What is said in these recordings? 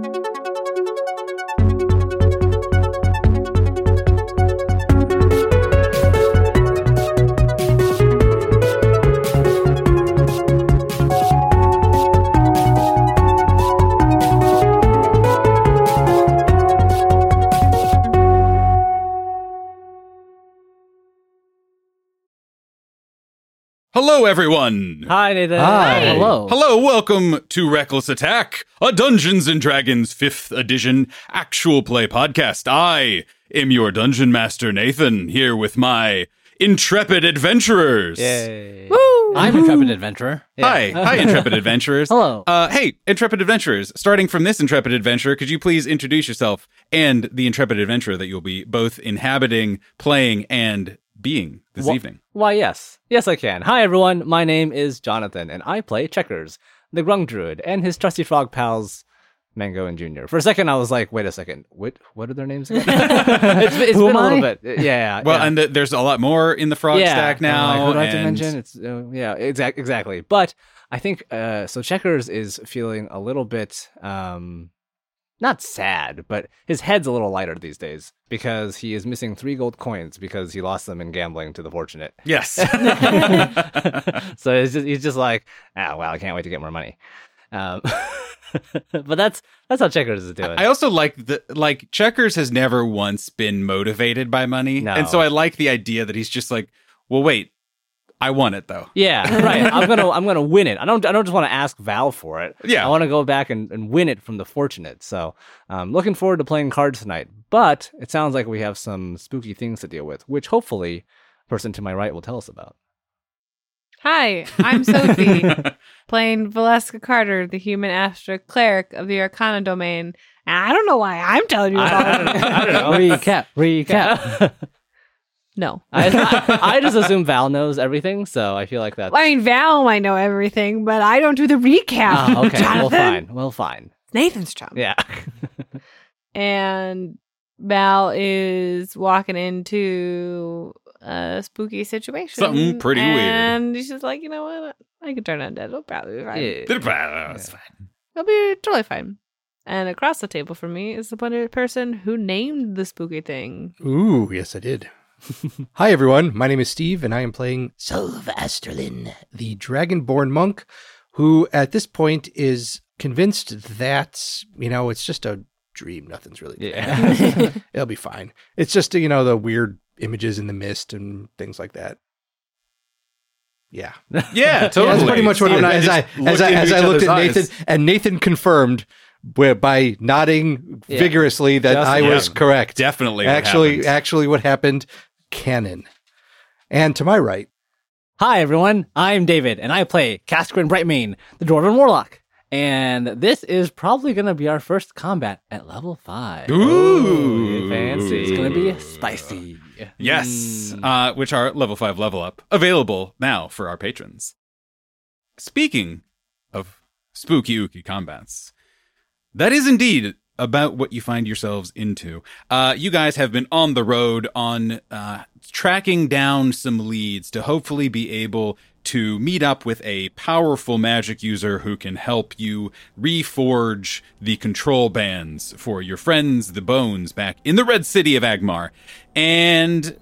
Thank you. Hello, everyone. Hi, Nathan. Hi. Hello. Hello, welcome to Reckless Attack, a Dungeons and Dragons 5th edition actual play podcast. I am your dungeon master, Nathan, here with my intrepid adventurers. Yay. Woo! I'm Intrepid Adventurer. Hi, hi, intrepid adventurers. Hello. Uh, hey, intrepid adventurers. Starting from this intrepid adventurer, could you please introduce yourself and the intrepid adventurer that you'll be both inhabiting, playing, and being this Wha- evening? Why, yes. Yes, I can. Hi, everyone. My name is Jonathan, and I play Checkers, the Grung Druid, and his trusty frog pals, Mango and Junior. For a second, I was like, wait a second. What What are their names again? it's it's Who been a little I? bit. Yeah. Well, yeah. and th- there's a lot more in the frog yeah. stack now. I'm like, who do I have to mention? It's uh, yeah, exact, exactly. But I think uh, so. Checkers is feeling a little bit um, not sad, but his head's a little lighter these days because he is missing three gold coins because he lost them in gambling to the fortunate. Yes. so he's just, he's just like, ah, well, I can't wait to get more money. Um, but that's that's how Checkers is doing. I also like the like Checkers has never once been motivated by money, No. and so I like the idea that he's just like, well, wait, I won it though. yeah, right. I'm gonna I'm gonna win it. I don't I don't just want to ask Val for it. Yeah. I want to go back and, and win it from the fortunate. So um, looking forward to playing cards tonight. But it sounds like we have some spooky things to deal with, which hopefully the person to my right will tell us about. Hi, I'm Sophie, playing Valeska Carter, the human astro cleric of the Arcana domain. I don't know why I'm telling you I, about I don't. I don't know. recap, recap. No. I, I, I just assume Val knows everything, so I feel like that's. I mean, Val might know everything, but I don't do the recap. Ah, okay, well, fine. Well, fine. Nathan's job. Yeah. And Val is walking into a spooky situation. Something pretty weird. And she's like, you know what? I can turn undead. It'll probably be fine. That's fine. It'll be totally fine. And across the table from me is the person who named the spooky thing. Ooh, yes, I did. Hi, everyone. My name is Steve, and I am playing Sylvasterlin, the Dragonborn monk, who at this point is convinced that, you know, it's just a dream. Nothing's really gonna Yeah. It'll be fine. It's just, you know, the weird images in the mist and things like that. Yeah. Yeah, totally. That's pretty much what Steve I'm as I as I as I looked at Nathan eyes. and Nathan confirmed by nodding Yeah. vigorously that Just- I Yeah. was correct. Definitely. what actually happened. actually what happened canon. And to my right, Hi, everyone. I'm David, and I play Cascarin Brightmane, the Dwarven Warlock. And this is probably going to be our first combat at level 5. Ooh. fancy. It's going to be spicy. Yes, Mm. uh, which are level five level up available now for our patrons. Speaking of spooky ooky combats, that is indeed about what you find yourselves into. Uh, you guys have been on the road on uh, tracking down some leads to hopefully be able to meet up with a powerful magic user who can help you reforge the control bands for your friends, the Bones, back in the Red City of Agmar. And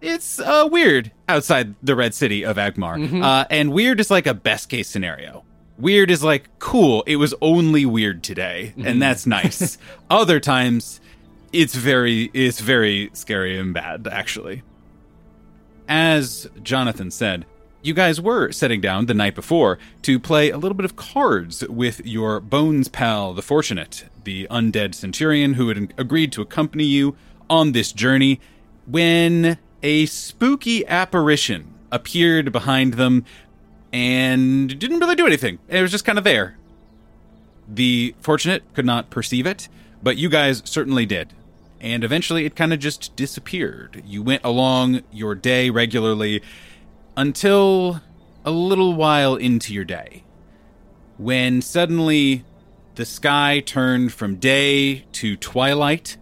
it's uh, weird outside the Red City of Agmar. Uh, and weird is like a best case scenario. Weird is like, cool, it was only weird today, and mm-hmm. that's nice. Other times, it's very, it's very scary and bad, actually. As Jonathan said, you guys were sitting down the night before to play a little bit of cards with your bones pal, the Fortunate, the undead centurion who had agreed to accompany you on this journey, when a spooky apparition appeared behind them and didn't really do anything. It was just kind of there. The Fortunate could not perceive it, but you guys certainly did. And eventually it kind of just disappeared. You went along your day regularly until a little while into your day, when suddenly the sky turned from day to twilight,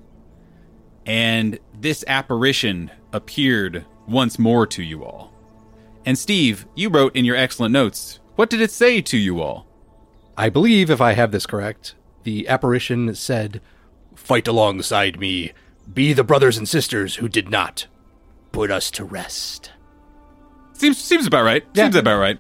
and this apparition appeared once more to you all. And Steve, you wrote in your excellent notes, what did it say to you all? I believe if I have this correct, the apparition said, Fight alongside me. Be the brothers and sisters who did not. Put us to rest. Seems seems about right. Yeah. Seems about right.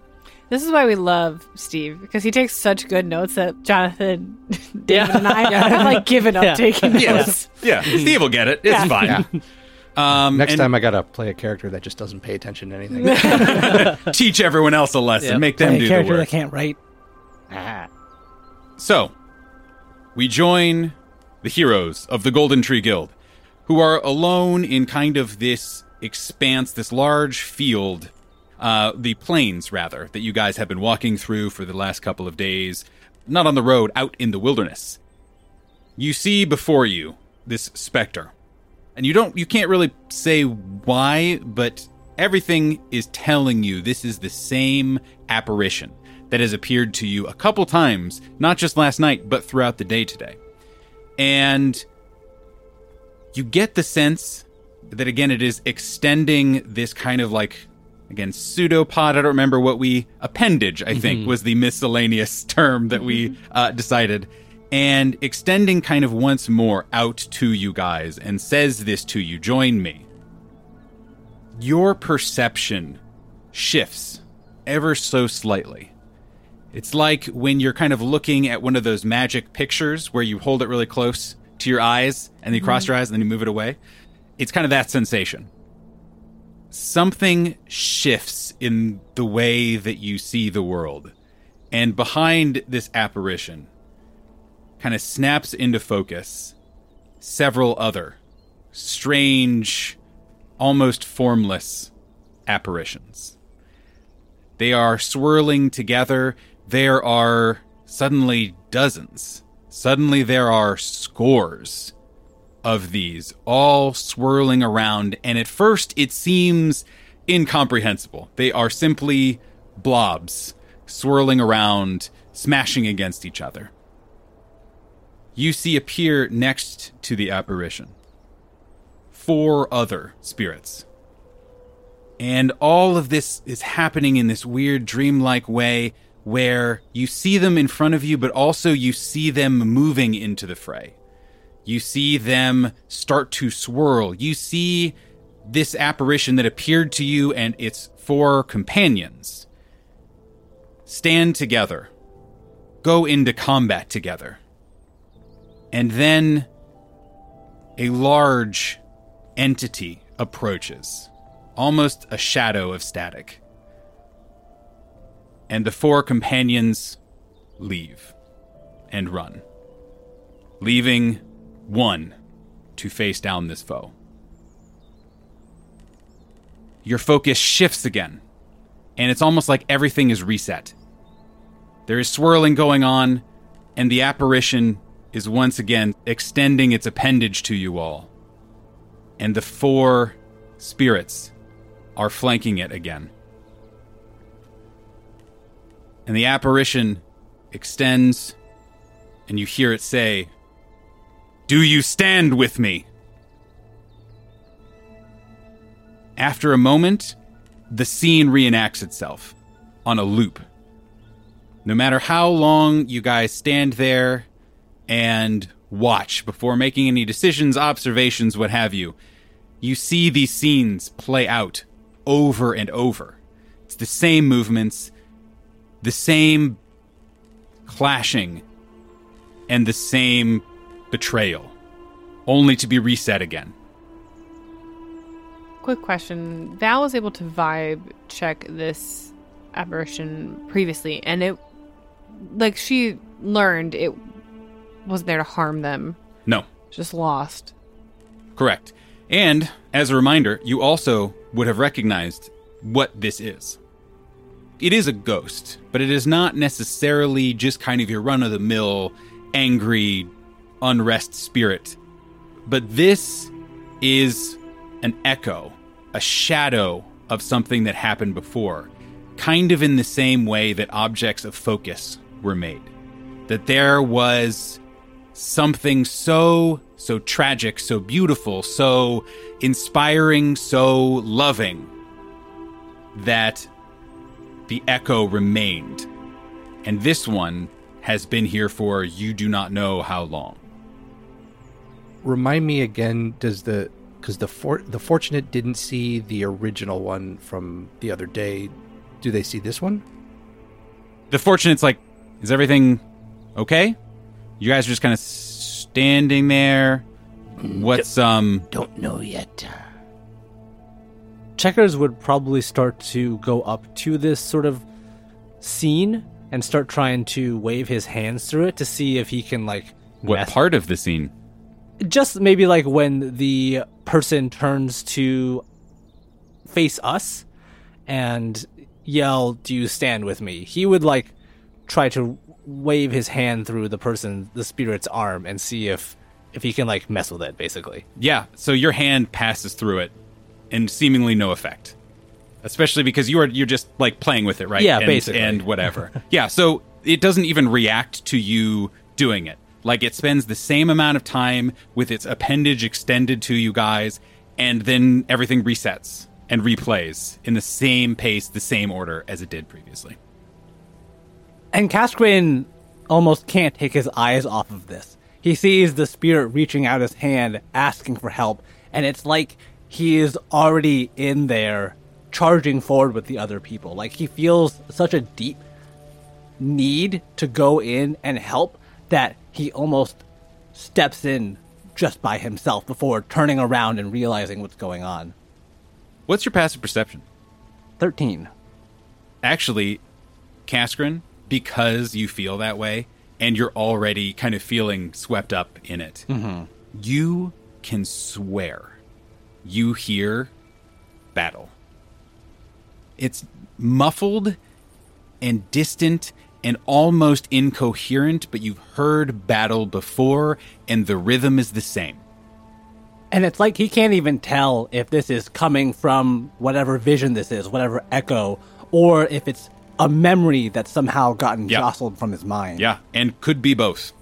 This is why we love Steve because he takes such good notes that Jonathan, David, and I have like given up Yeah. taking notes. Yeah, mm-hmm. Steve will get it. It's Yeah. fine. Um, Next and time I gotta play a character that just doesn't pay attention to anything. teach everyone else a lesson. Yep. Make them Play a do the character work. that can't write. So, we join the heroes of the Golden Tree Guild, who are alone in kind of this expanse, this large field, uh, the plains, rather, that you guys have been walking through for the last couple of days, not on the road, out in the wilderness. You see before you this specter, and you don't, you can't really say why, but everything is telling you this is the same apparition that has appeared to you a couple times, not just last night, but throughout the day today. And you get the sense that, again, it is extending this kind of like, again, pseudopod. I don't remember what we, appendage, I think, was the miscellaneous term that we uh, decided. And extending kind of once more out to you guys and says this to you join me. Your perception shifts ever so slightly. It's like when you're kind of looking at one of those magic pictures where you hold it really close to your eyes and then you cross mm-hmm. your eyes and then you move it away. It's kind of that sensation. Something shifts in the way that you see the world. And behind this apparition, kind of snaps into focus several other strange, almost formless apparitions. They are swirling together. There are suddenly dozens. Suddenly there are scores of these all swirling around, and at first it seems incomprehensible. They are simply blobs swirling around, smashing against each other. You see appear next to the apparition four other spirits. And all of this is happening in this weird dreamlike way where you see them in front of you, but also you see them moving into the fray. You see them start to swirl. You see this apparition that appeared to you and its four companions stand together, go into combat together. And then a large entity approaches, almost a shadow of static. And the four companions leave and run, leaving one to face down this foe. Your focus shifts again, and it's almost like everything is reset. There is swirling going on, and the apparition is once again extending its appendage to you all. And the four spirits are flanking it again. And the apparition extends, and you hear it say, Do you stand with me? After a moment, the scene reenacts itself on a loop. No matter how long you guys stand there and watch before making any decisions, observations, what have you, you see these scenes play out over and over. It's the same movements, the same clashing, and the same betrayal, only to be reset again. Quick question. Val was able to vibe check this apparition previously, and it, like, she learned it wasn't there to harm them, No, just lost. Correct. And as a reminder, you also would have recognized what this is. It is a ghost, but it is not necessarily just kind of your run of the mill, angry, unrest spirit. But this is an echo, a shadow of something that happened before, kind of in the same way that objects of focus were made. That there was something so so tragic, so beautiful, so inspiring, so loving that the echo remained. And this one has been here for you do not know how long. Remind me again, does the because the for, the fortunate didn't see the original one from the other day. Do they see this one? The fortunate's like, is everything okay? You guys are just kind of standing there. What's um Don't know yet. Checkers would probably start to go up to this sort of scene and start trying to wave his hands through it to see if he can like what mess- part of the scene? just maybe like when the person turns to face us and yell, "Do you stand with me?" He would like try to wave his hand through the person, the spirit's arm, and see if if he can like mess with it, basically. Yeah, so your hand passes through it and seemingly no effect. Especially because you are you're just like playing with it, right? Yeah, and, basically. And whatever. yeah, so it doesn't even react to you doing it. Like it spends the same amount of time with its appendage extended to you guys, and then everything resets and replays in the same pace, the same order as it did previously. And Casquin almost can't take his eyes off of this. He sees the spirit reaching out his hand, asking for help, and it's like he is already in there, charging forward with the other people. Like he feels such a deep need to go in and help that he almost steps in just by himself before turning around and realizing what's going on. What's your passive perception? 13. actually, Kaskrin, because you feel that way and you're already kind of feeling swept up in it, mm-hmm. you can swear you hear battle. It's muffled and distant and almost incoherent, but you've heard battle before and the rhythm is the same. And it's like he can't even tell if this is coming from whatever vision this is, whatever echo, or if it's a memory that's somehow gotten Yep. jostled from his mind. Yeah, and could be both.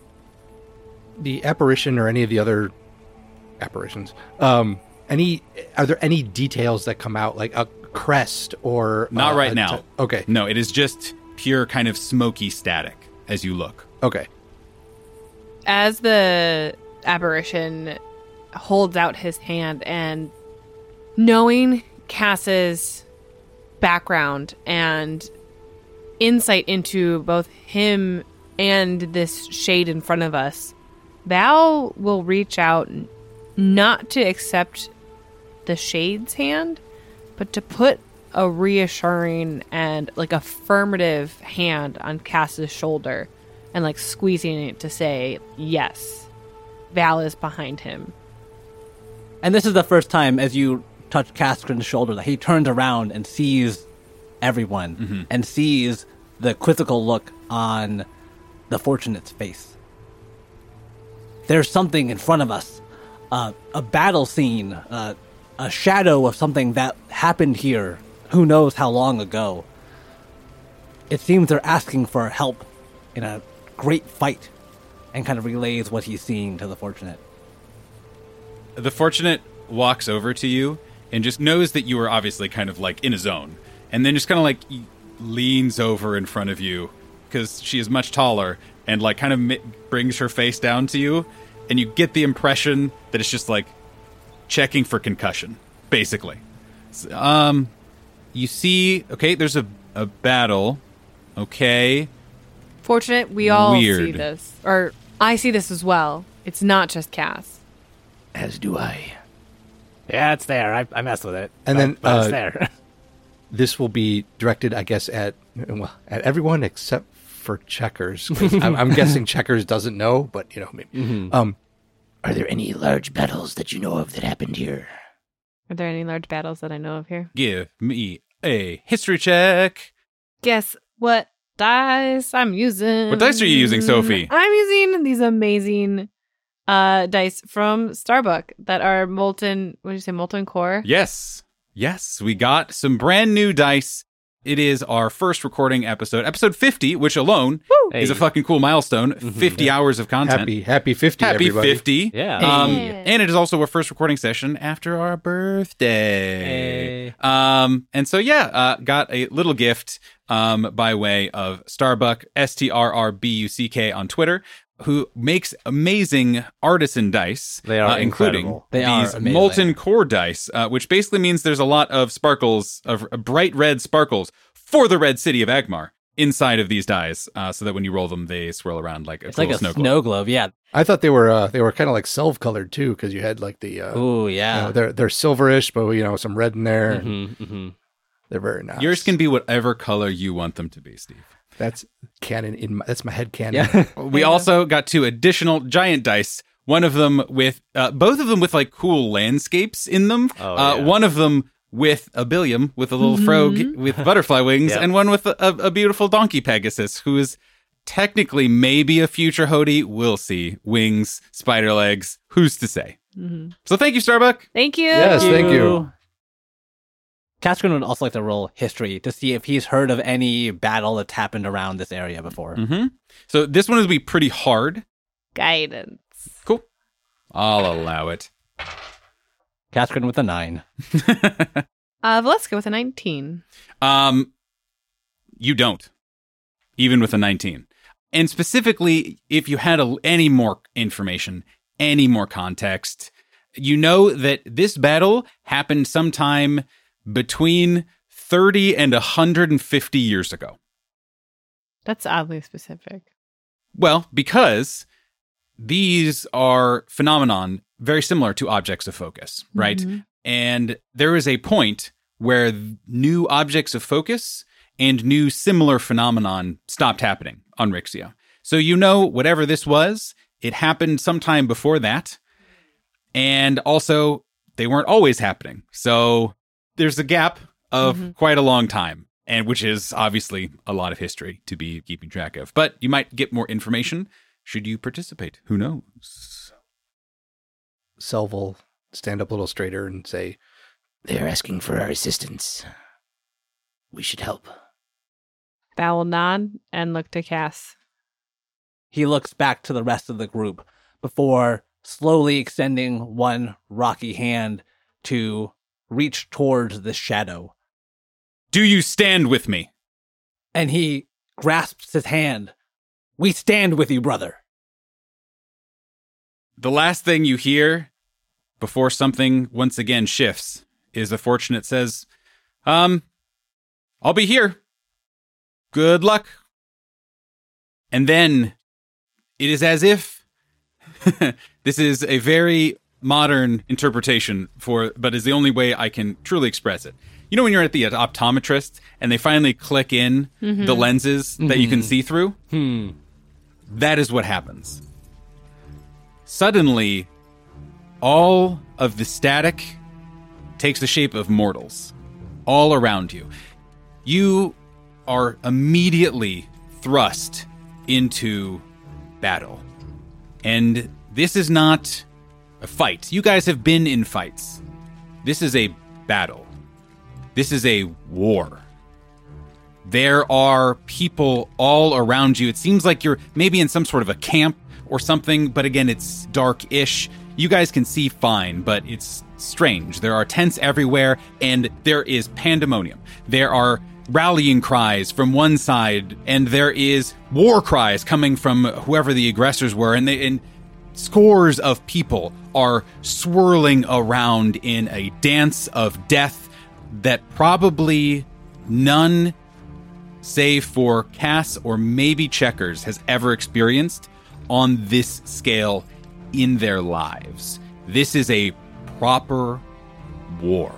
The apparition or any of the other apparitions. Um, any are there any details that come out like a crest or Not uh, right now. t- okay. No, it is just pure kind of smoky static as you look. Okay. as the apparition holds out his hand and knowing Cass's background and insight into both him and this shade in front of us, Val will reach out not to accept the shade's hand, but to put a reassuring and like affirmative hand on Cass's shoulder and like squeezing it to say, yes, Val is behind him. And this is the first time, as you touch Caskrin's shoulder, that he turns around and sees everyone mm-hmm. and sees the quizzical look on the Fortunate's face. There's something in front of us, uh, a battle scene, uh, a shadow of something that happened here, who knows how long ago. It seems they're asking for help in a great fight, and kind of relays what he's seeing to the Fortunate. The fortunate walks over to you and just knows that you are obviously kind of like in a zone, and then just kind of like leans over in front of you because she is much taller and like kind of mi- brings her face down to you, and you get the impression that it's just like checking for concussion, basically. Um, you see, okay, there's a a battle, okay. Fortunate, we all see this. Or I see this as well. It's not just Cass. As do I. Yeah, it's there. I, I messed with it. And But- then, but uh, it's there. This will be directed, I guess, at well, at everyone except for checkers. I'm, I'm guessing Checkers doesn't know, but you know, maybe. Um, are there any large battles that you know of that happened here? Are there any large battles that I know of here? Give me a history check. Guess what dice I'm using? What dice are you using, Sophie? I'm using these amazing uh dice from Starbuck that are molten what did you say, molten core? Yes. Yes, we got some brand new dice It is our first recording episode, episode 50, which alone is a fucking cool milestone. 50 hours of content. Happy happy fifty. Happy everybody. 50. Yeah. Um, Hey. and it is also our first recording session after our birthday. Um, and so, yeah, uh, got a little gift um, by way of Starbuck, S T R R B U C K on Twitter. Who makes amazing artisan dice? They are uh, including incredible. They are these amazing. molten core dice, uh, which basically means there's a lot of sparkles of uh, bright red sparkles for the red city of Agmar inside of these dice, uh, so that when you roll them, they swirl around like a It's cool like a snow snow, globe. globe. Yeah. I thought they were uh, they were kind of like self colored too because you had like the uh, Oh you yeah. know, they're they're silverish but you know some red in there. and hmm hmm They're very nice. Yours can be whatever color you want them to be, Steve. That's canon in my, that's my head canon. Yeah. We also got two additional giant dice. One of them with uh, both of them with like cool landscapes in them. Oh, uh, yeah. One of them with a billiam with a little frog with butterfly wings, Yep. and one with a, a, a beautiful donkey Pegasus who is technically maybe a future Hody. We'll see. Wings, spider legs. Who's to say? Mhm. So thank you, Starbuck. Thank you. Yes, thank you. Cascarin would also like to roll history to see if he's heard of any battle that's happened around this area before. hmm So this one will be pretty hard. Guidance. Cool. I'll allow it. Cascarin with a nine. Uh, Valeska with a 19. Um, you don't, even with a 19. And specifically, if you had a, any more information, any more context, you know that this battle happened sometime between 30 and 150 years ago. That's oddly specific. Well, because these are phenomenon very similar to objects of focus, right? Mhm. And there is a point where new objects of focus and new similar phenomenon stopped happening on Rixia. So you know whatever this was, it happened sometime before that. And also they weren't always happening. So there's a gap of Mhm. quite a long time. And which is obviously a lot of history to be keeping track of. But you might get more information should you participate. Who knows? Selv will stand up a little straighter and say, They're asking for our assistance. We should help. Val will nod and look to Cass. He looks back to the rest of the group before slowly extending one rocky hand to reach towards the shadow. Do you stand with me? And he grasps his hand. We stand with you, brother. The last thing you hear before something once again shifts is the fortunate says, Um, I'll be here. Good luck. And then it is as if this is a very modern interpretation for, but is the only way I can truly express it. You know, when you're at the optometrist and they finally click in the lenses that you can see through? Hmm. That is what happens. Suddenly, all of the static takes the shape of mortals all around you. You are immediately thrust into battle. And this is not a fight. You guys have been in fights. This is a battle. This is a war. There are people all around you. It seems like you're maybe in some sort of a camp or something, but again, it's dark ish. You guys can see fine, but it's strange. There are tents everywhere, and there is pandemonium. There are rallying cries from one side, and there is war cries coming from whoever the aggressors were, and, they, and scores of people are swirling around in a dance of death that probably none save for Cass or maybe Checkers has ever experienced on this scale in their lives. This is a proper war.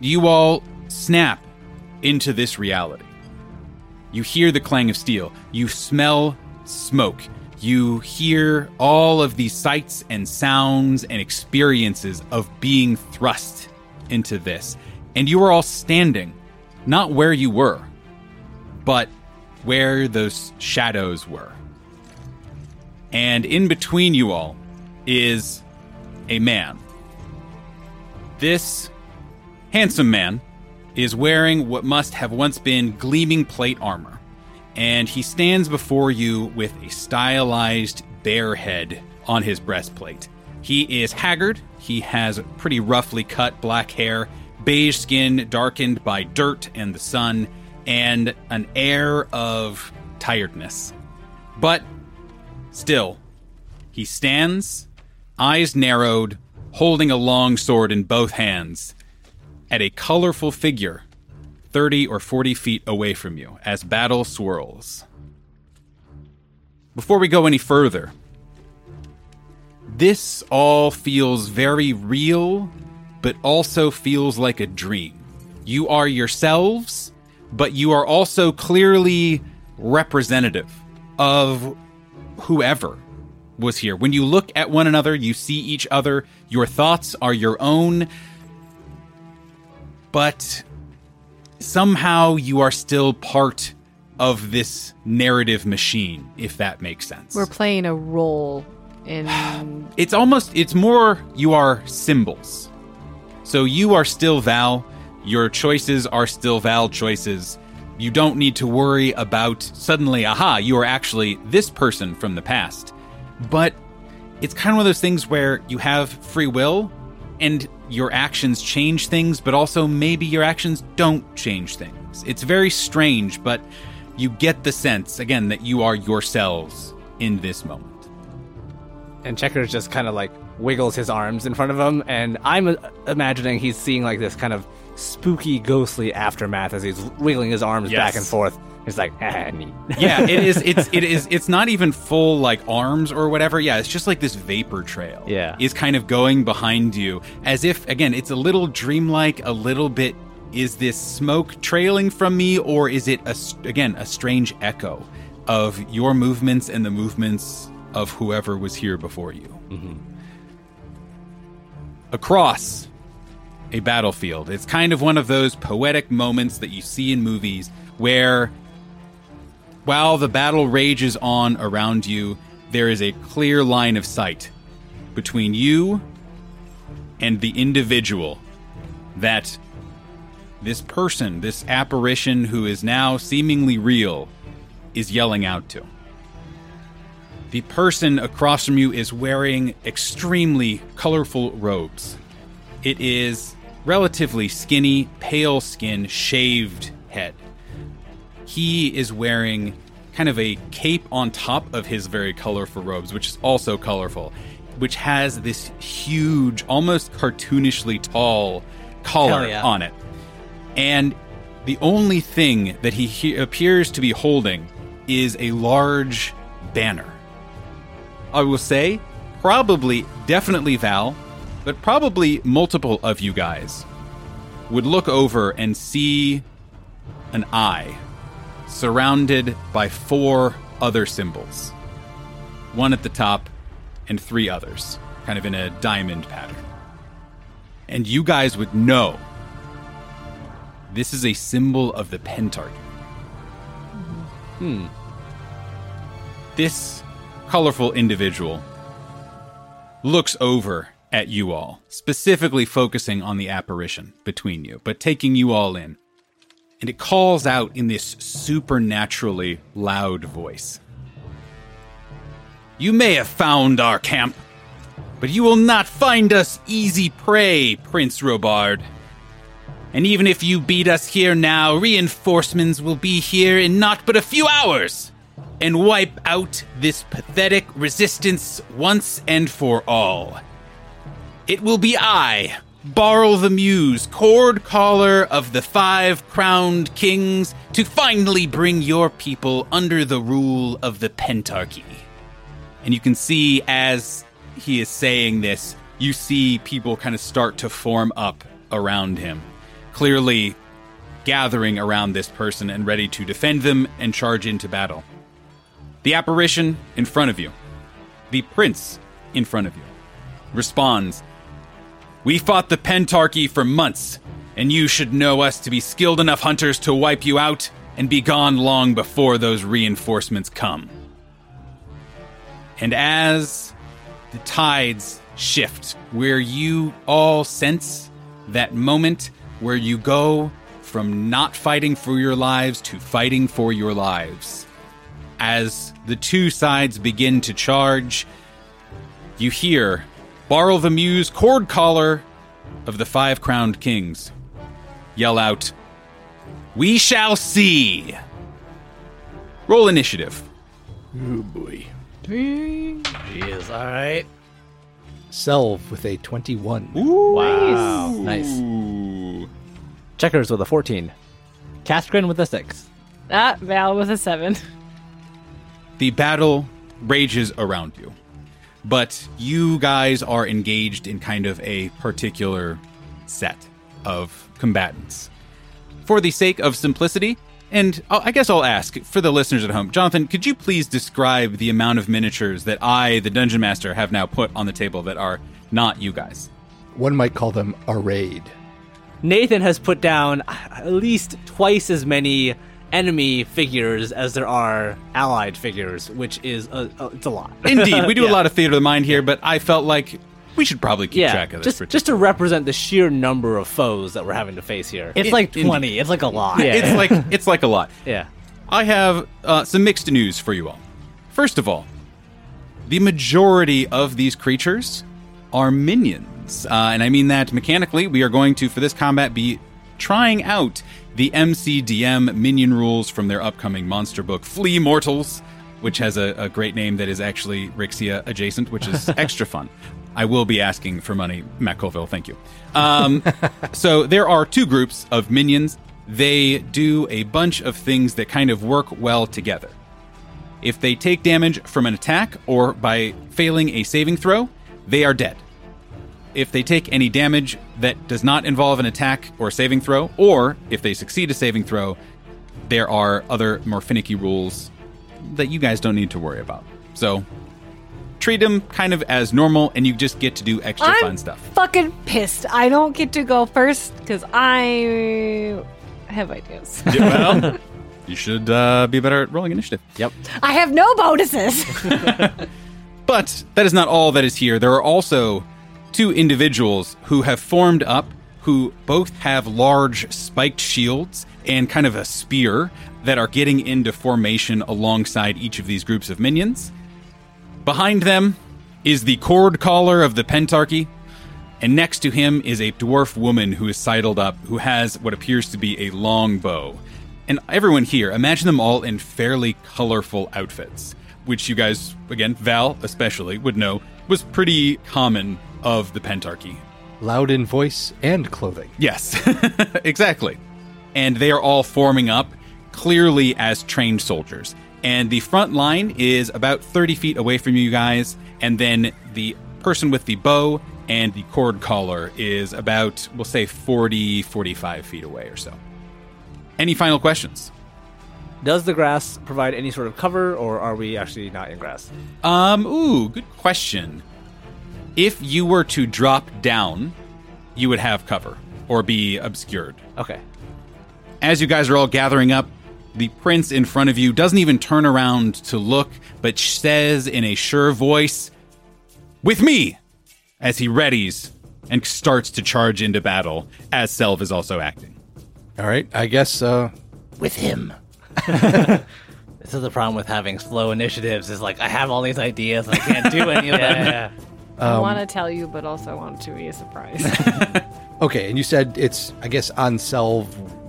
You all snap into this reality. You hear the clang of steel. You smell smoke. You hear all of these sights and sounds and experiences of being thrust into this. And you are all standing, not where you were, but where those shadows were. And in between you all is a man. This handsome man is wearing what must have once been gleaming plate armor, and he stands before you with a stylized bear head on his breastplate. He is haggard, he has pretty roughly cut black hair, beige skin darkened by dirt and the sun, and an air of tiredness. But still, he stands, eyes narrowed, holding a long sword in both hands, at a colorful figure 30 or 40 feet away from you as battle swirls. Before we go any further, this all feels very real, but also feels like a dream. You are yourselves, but you are also clearly representative of whoever was here. When you look at one another, you see each other. Your thoughts are your own, but somehow you are still part of this narrative machine, if that makes sense. We're playing a role in. It's almost, it's more you are symbols. So you are still Val. Your choices are still Val choices. You don't need to worry about suddenly, aha, you are actually this person from the past. But it's kind of one of those things where you have free will and your actions change things, but also maybe your actions don't change things. It's very strange, but you get the sense, again, that you are yourselves in this moment. And Checkers just kind of like wiggles his arms in front of him, and I'm uh, imagining he's seeing like this kind of spooky, ghostly aftermath as he's wiggling his arms Yes. back and forth. He's like, ah, neat. yeah, it is. It's it is. It's not even full like arms or whatever. Yeah, it's just like this vapor trail. Yeah. is kind of going behind you as if again, it's a little dreamlike, a little bit. Is this smoke trailing from me, or is it a, again a strange echo of your movements and the movements of whoever was here before you? Across a battlefield. It's kind of one of those poetic moments that you see in movies where while the battle rages on around you, there is a clear line of sight between you and the individual that this person, this apparition who is now seemingly real, is yelling out to. The person across from you is wearing extremely colorful robes. It is relatively skinny, pale skin, shaved head he is wearing kind of a cape on top of his very colorful robes, which is also colorful, which has this huge, almost cartoonishly tall collar yeah. on it. And the only thing that he, he appears to be holding is a large banner. I will say, probably, definitely Val, but probably multiple of you guys would look over and see an eye surrounded by four other symbols one at the top and three others, kind of in a diamond pattern. And you guys would know this is a symbol of the Pentarchy. Hmm. This colorful individual looks over at you all, specifically focusing on the apparition between you, but taking you all in. And it calls out in this supernaturally loud voice. You may have found our camp, but you will not find us easy prey, Prince Robard. And even if you beat us here now, reinforcements will be here in not but a few hours and wipe out this pathetic resistance once and for all. It will be I, Barl the Muse, cord caller of the five crowned kings, to finally bring your people under the rule of the Pentarchy. And you can see as he is saying this, you see people kind of start to form up around him, clearly gathering around this person and ready to defend them and charge into battle. The apparition in front of you, the prince in front of you, responds We fought the Pentarchy for months, and you should know us to be skilled enough hunters to wipe you out and be gone long before those reinforcements come. And as the tides shift, where you all sense that moment where you go from not fighting for your lives to fighting for your lives. As the two sides begin to charge, you hear Barl the Muse, cord collar of the Five Crowned Kings, yell out, We shall see! Roll initiative. Oh boy. Jeez, all right. Selv with a 21. Wow, nice. Ooh. Checkers with a 14. Caskrin with a 6. Ah, Val with a seven. The battle rages around you, but you guys are engaged in kind of a particular set of combatants. For the sake of simplicity, and I'll- guess I'll ask for the listeners at home, Jonathan, could you please describe the amount of miniatures that I, the dungeon master, have now put on the table that are not you guys? One might call them arrayed. Nathan has put down at least twice as many enemy figures as there are allied figures, which is a, a it's a lot. Indeed, we do a lot of theater of the mind here, but I felt like we should probably keep yeah, track of this. just just to represent the sheer number of foes that we're having to face here. It's In- like indeed. 20. It's like a lot. Yeah. it's like it's like a lot. yeah. I have uh, some mixed news for you all. First of all, the majority of these creatures are minions. Uh, and I mean that mechanically. We are going to, for this combat, be trying out the MCDM minion rules from their upcoming monster book, Flee Mortals, which has a, a great name that is actually Rixia adjacent, which is extra fun. I will be asking for money, Matt Colville. Thank you. Um, so there are two groups of minions. They do a bunch of things that kind of work well together. If they take damage from an attack or by failing a saving throw, they are dead. If they take any damage that does not involve an attack or saving throw, or if they succeed a saving throw, there are other more finicky rules that you guys don't need to worry about. So treat them kind of as normal, and you just get to do extra I'm fun stuff. fucking pissed. I don't get to go first because I have ideas. well, you should uh, be better at rolling initiative. Yep. I have no bonuses. But that is not all that is here. There are also two individuals who have formed up who both have large spiked shields and kind of a spear that are getting into formation alongside each of these groups of minions. Behind them is the cord caller of the Pentarchy, and next to him is a dwarf woman who is sidled up, who has what appears to be a long bow. And everyone here, imagine them all in fairly colorful outfits, which you guys, again, Val especially, would know was pretty common of the Pentarchy. Loud in voice and clothing. Yes, exactly. And they are all forming up clearly as trained soldiers. And the front line is about 30 feet away from you guys. And then the person with the bow and the cord collar is about, we'll say, 40, 45 feet away or so. Any final questions? Does the grass provide any sort of cover, or are we actually not in grass? Um, ooh, good question. If you were to drop down, you would have cover or be obscured. Okay. As you guys are all gathering up, the prince in front of you doesn't even turn around to look, but says in a sure voice, With me! as he readies and starts to charge into battle, as Selv is also acting. All right. I guess uh, With him. This is the problem with having slow initiatives. Is like I have all these ideas, and I can't do any of them. I um, want to tell you, but also want it to be a surprise. Okay, and you said it's, I guess, on Selv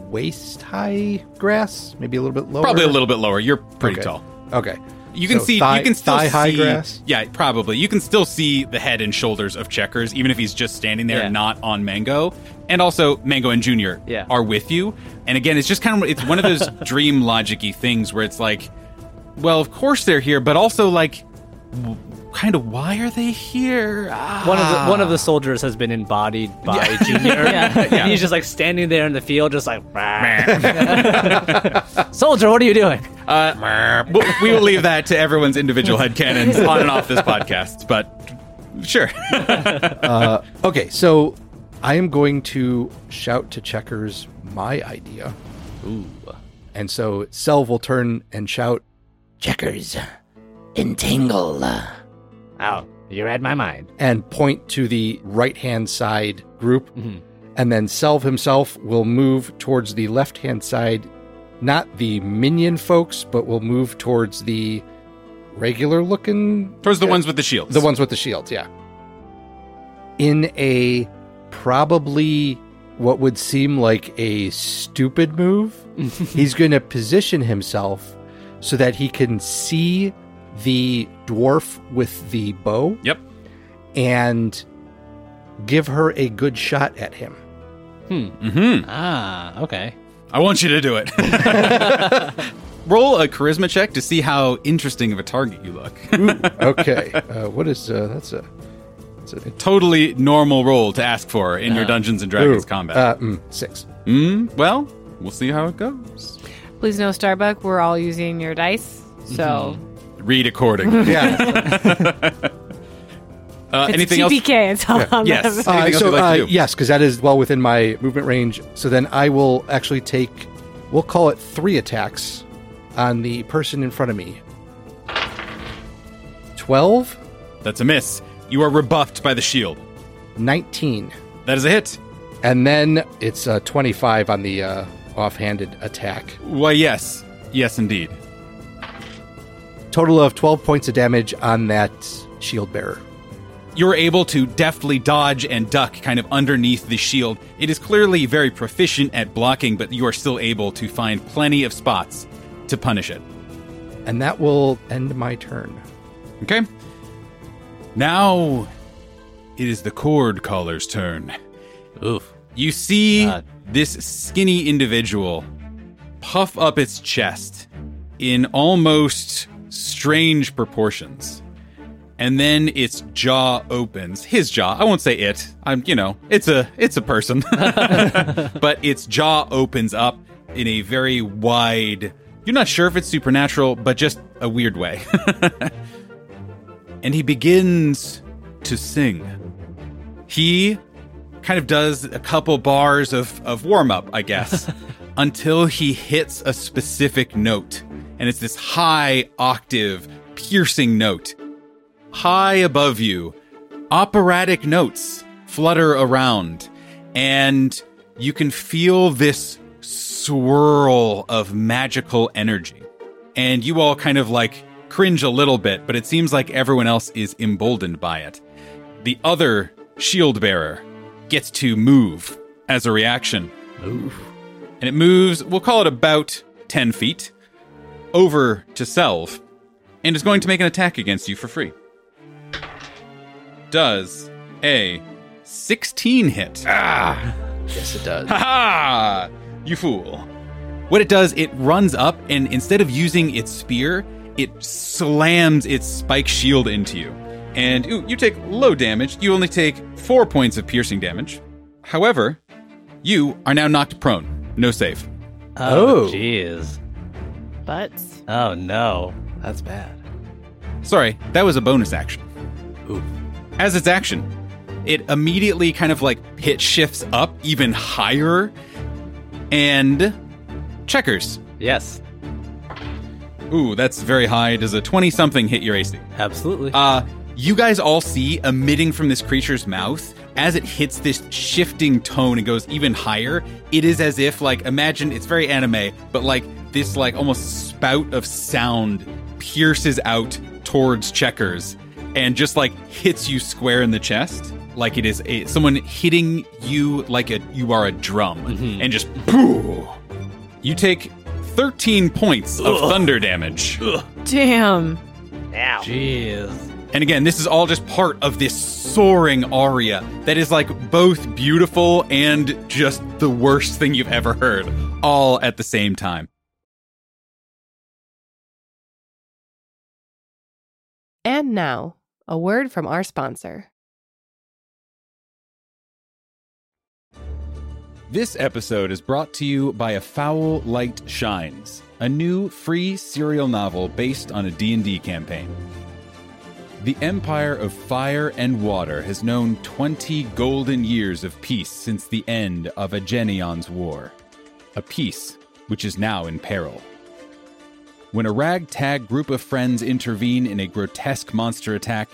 waist high grass, maybe a little bit lower. Probably a little bit lower. You're pretty Okay. tall. Okay. You can So see. thigh- you can still thigh high see, grass. Yeah, probably. You can still see the head and shoulders of Checkers, even if he's just standing there, Yeah. not on Mango. And also, Mango and Junior Yeah. are with you. And again, it's just kind of it's one of those dream logicy things where it's like, well, of course they're here, but also like, w- kind of why are they here? Ah. One of the one of the soldiers has been embodied by Junior. Yeah. He's just like standing there in the field, just like soldier. What are you doing? Uh, we- we will leave that to everyone's individual headcanons on and off this podcast, but sure. Uh, okay, so I am going to shout to Checkers my idea. Ooh. And so Selv will turn and shout, Checkers. Entangle. Oh, you read my mind. and point to the right hand side group. Mhm. And then Selv himself will move towards the left hand side, not the minion folks, but will move towards the regular looking Towards the ones with the shields. the ones with the shields, yeah. In a probably what would seem like a stupid move, he's going to position himself so that he can see the dwarf with the bow Yep. and give her a good shot at him. Mm-hmm. Ah, okay. I want you to do it. Roll a charisma check to see how interesting of a target you look. Okay, uh, what is uh, that's a, that's a totally normal roll to ask for in your Dungeons and Dragons Ooh, combat. Uh, mm, six. mm, well, we'll see how it goes. Please know, Starbuck, we're all using your dice. So Read according. Yeah. Uh, it's anything else? TPK. It's all on Yes. them. Anything Uh, else so you'd like to uh, do? yes, because that is well within my movement range. So then I will actually take, we'll call it three attacks on the person in front of me. Twelve, That's a miss. You are rebuffed by the shield. nineteen, That is a hit. and then it's uh, twenty-five on the uh, offhanded attack. Why, yes. Yes, indeed. Total of twelve points of damage on that shield bearer. You're able to deftly dodge and duck kind of underneath the shield. It is clearly very proficient at blocking, but you are still able to find plenty of spots to punish it. And that will end my turn. Okay. Now it is the chord caller's turn. Oof. You see God. this skinny individual puff up its chest in almost strange proportions. And then its jaw opens. His jaw. I won't say it. I'm, you know, it's a it's a person. but its jaw opens up in a very wide You're not sure if it's supernatural, but just a weird way. and he begins to sing. He kind of does a couple bars of, of warm up, I guess, until he hits a specific note. And it's this high octave, piercing note. High above you, operatic notes flutter around, and you can feel this swirl of magical energy. And you all kind of like cringe a little bit, but it seems like everyone else is emboldened by it. The other shield bearer gets to move as a reaction. And it moves, we'll call it about 10 feet, over to Selv, and is going to make an attack against you for free. Does a 16 hit. Ah. Yes, it does. Ha ha! You fool. What it does, it runs up, and instead of using its spear, it slams its spike shield into you. And ooh, you take low damage. You only take four points of piercing damage. However, you are now knocked prone. No save. Oh, Oh. jeez. But Oh, no. That's bad. Sorry, that was a bonus action. Ooh. As its action, it immediately kind of like pitch shifts up even higher. And checkers. Yes, Ooh, that's very high. Does a 20 something hit your AC? absolutely. Uh, you guys all see emitting from this creature's mouth as it hits this shifting tone and goes even higher. It is as if, like, imagine it's very anime, but like this, like, almost spout of sound pierces out towards checkers and just like hits you square in the chest, like it is a, someone hitting you like a you are a drum, mm-hmm. and just boo. You take 13 points of thunder damage. damn. Jeez. And again, this is all just part of this soaring aria that is like both beautiful and just the worst thing you've ever heard, all at the same time. And now, a word from our sponsor. This episode is brought to you by A Foul Light Shines, a new free serial novel based on a D&D campaign. The Empire of Fire and Water has known 20 golden years of peace since the end of Agenion's War, a peace which is now in peril. When a ragtag group of friends intervene in a grotesque monster attack,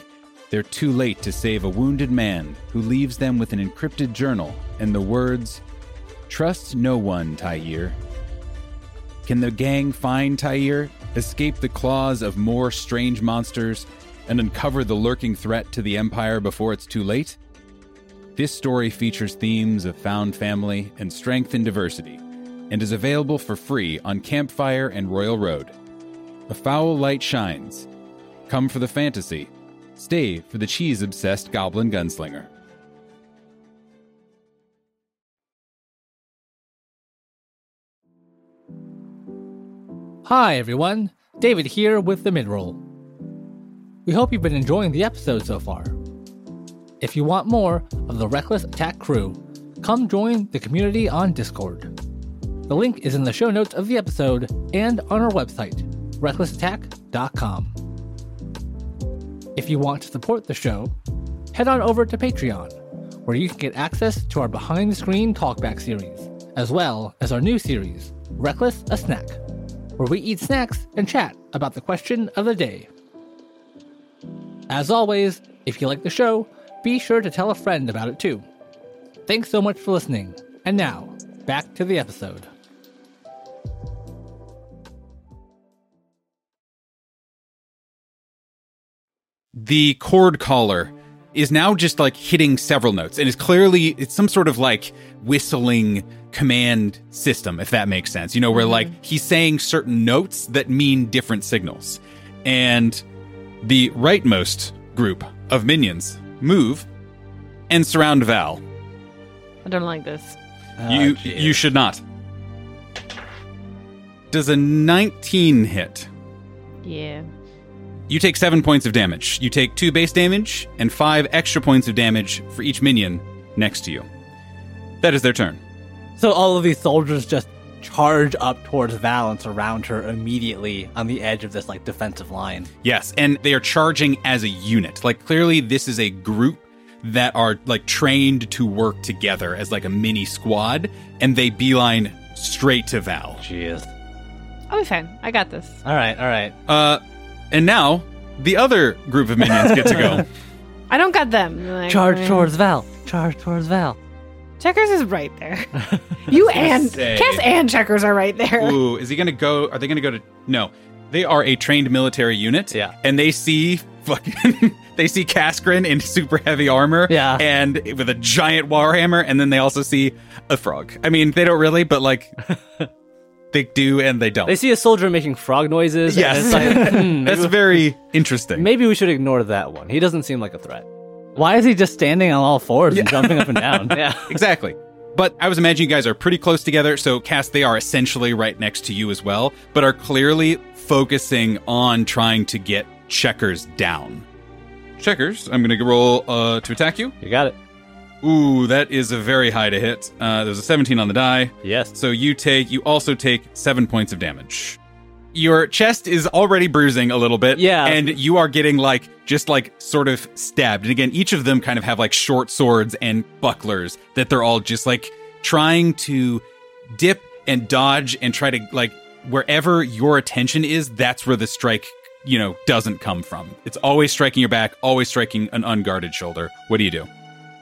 they're too late to save a wounded man who leaves them with an encrypted journal and the words, Trust no one, Tyir. Can the gang find Tyir, escape the claws of more strange monsters, and uncover the lurking threat to the Empire before it's too late? This story features themes of found family and strength and diversity, and is available for free on Campfire and Royal Road. A foul light shines. Come for the fantasy. Stay for the cheese obsessed goblin gunslinger. Hi, everyone. David here with the midroll. We hope you've been enjoying the episode so far. If you want more of the Reckless Attack crew, come join the community on Discord. The link is in the show notes of the episode and on our website, recklessattack.com. If you want to support the show, head on over to Patreon, where you can get access to our behind the screen talkback series, as well as our new series, Reckless a Snack, where we eat snacks and chat about the question of the day. As always, if you like the show, be sure to tell a friend about it too. Thanks so much for listening. And now, back to the episode. the chord caller is now just like hitting several notes and is clearly it's some sort of like whistling command system if that makes sense you know where like mm-hmm. he's saying certain notes that mean different signals and the rightmost group of minions move and surround val I don't like this. Ah, you you should not does a 19 hit Yeah. You take seven points of damage. You take two base damage and five extra points of damage for each minion next to you. That is their turn. So all of these soldiers just charge up towards Val around her immediately on the edge of this like defensive line. Yes, and they are charging as a unit. Like clearly this is a group that are like trained to work together as like a mini squad and they beeline straight to Val. Jeez. I'll be fine. I got this. All right, all right. Uh and now the other group of minions get to go. I don't got them. Like, Charge eh. towards Val. Charge towards Val. Checkers is right there. you and say. Cass and Checkers are right there. Ooh, is he gonna go? Are they gonna go to? No, they are a trained military unit. Yeah. and they see fucking. they see Kaskrin in super heavy armor. Yeah. and with a giant warhammer, and then they also see a frog. I mean, they don't really, but like, they do and they don't. They see a soldier making frog noises. and Yes. it's like, hmm, That's very interesting. maybe we should ignore that one. He doesn't seem like a threat. Why is he just standing on all fours and jumping up and down? Yeah. Exactly. But I was imagining you guys are pretty close together, so Cass, they are essentially right next to you as well, but are clearly focusing on trying to get Checkers down. Checkers, I'm going to roll uh, to attack you. You got it. Ooh, that is a very high to hit. Uh, there's a 17 on the die. Yes. So you take, you also take seven points of damage. Your chest is already bruising a little bit. Yeah. And you are getting like, just like sort of stabbed. And again, each of them kind of have like short swords and bucklers that they're all just like trying to dip and dodge and try to like, wherever your attention is, that's where the strike, you know, doesn't come from. It's always striking your back, always striking an unguarded shoulder. What do you do?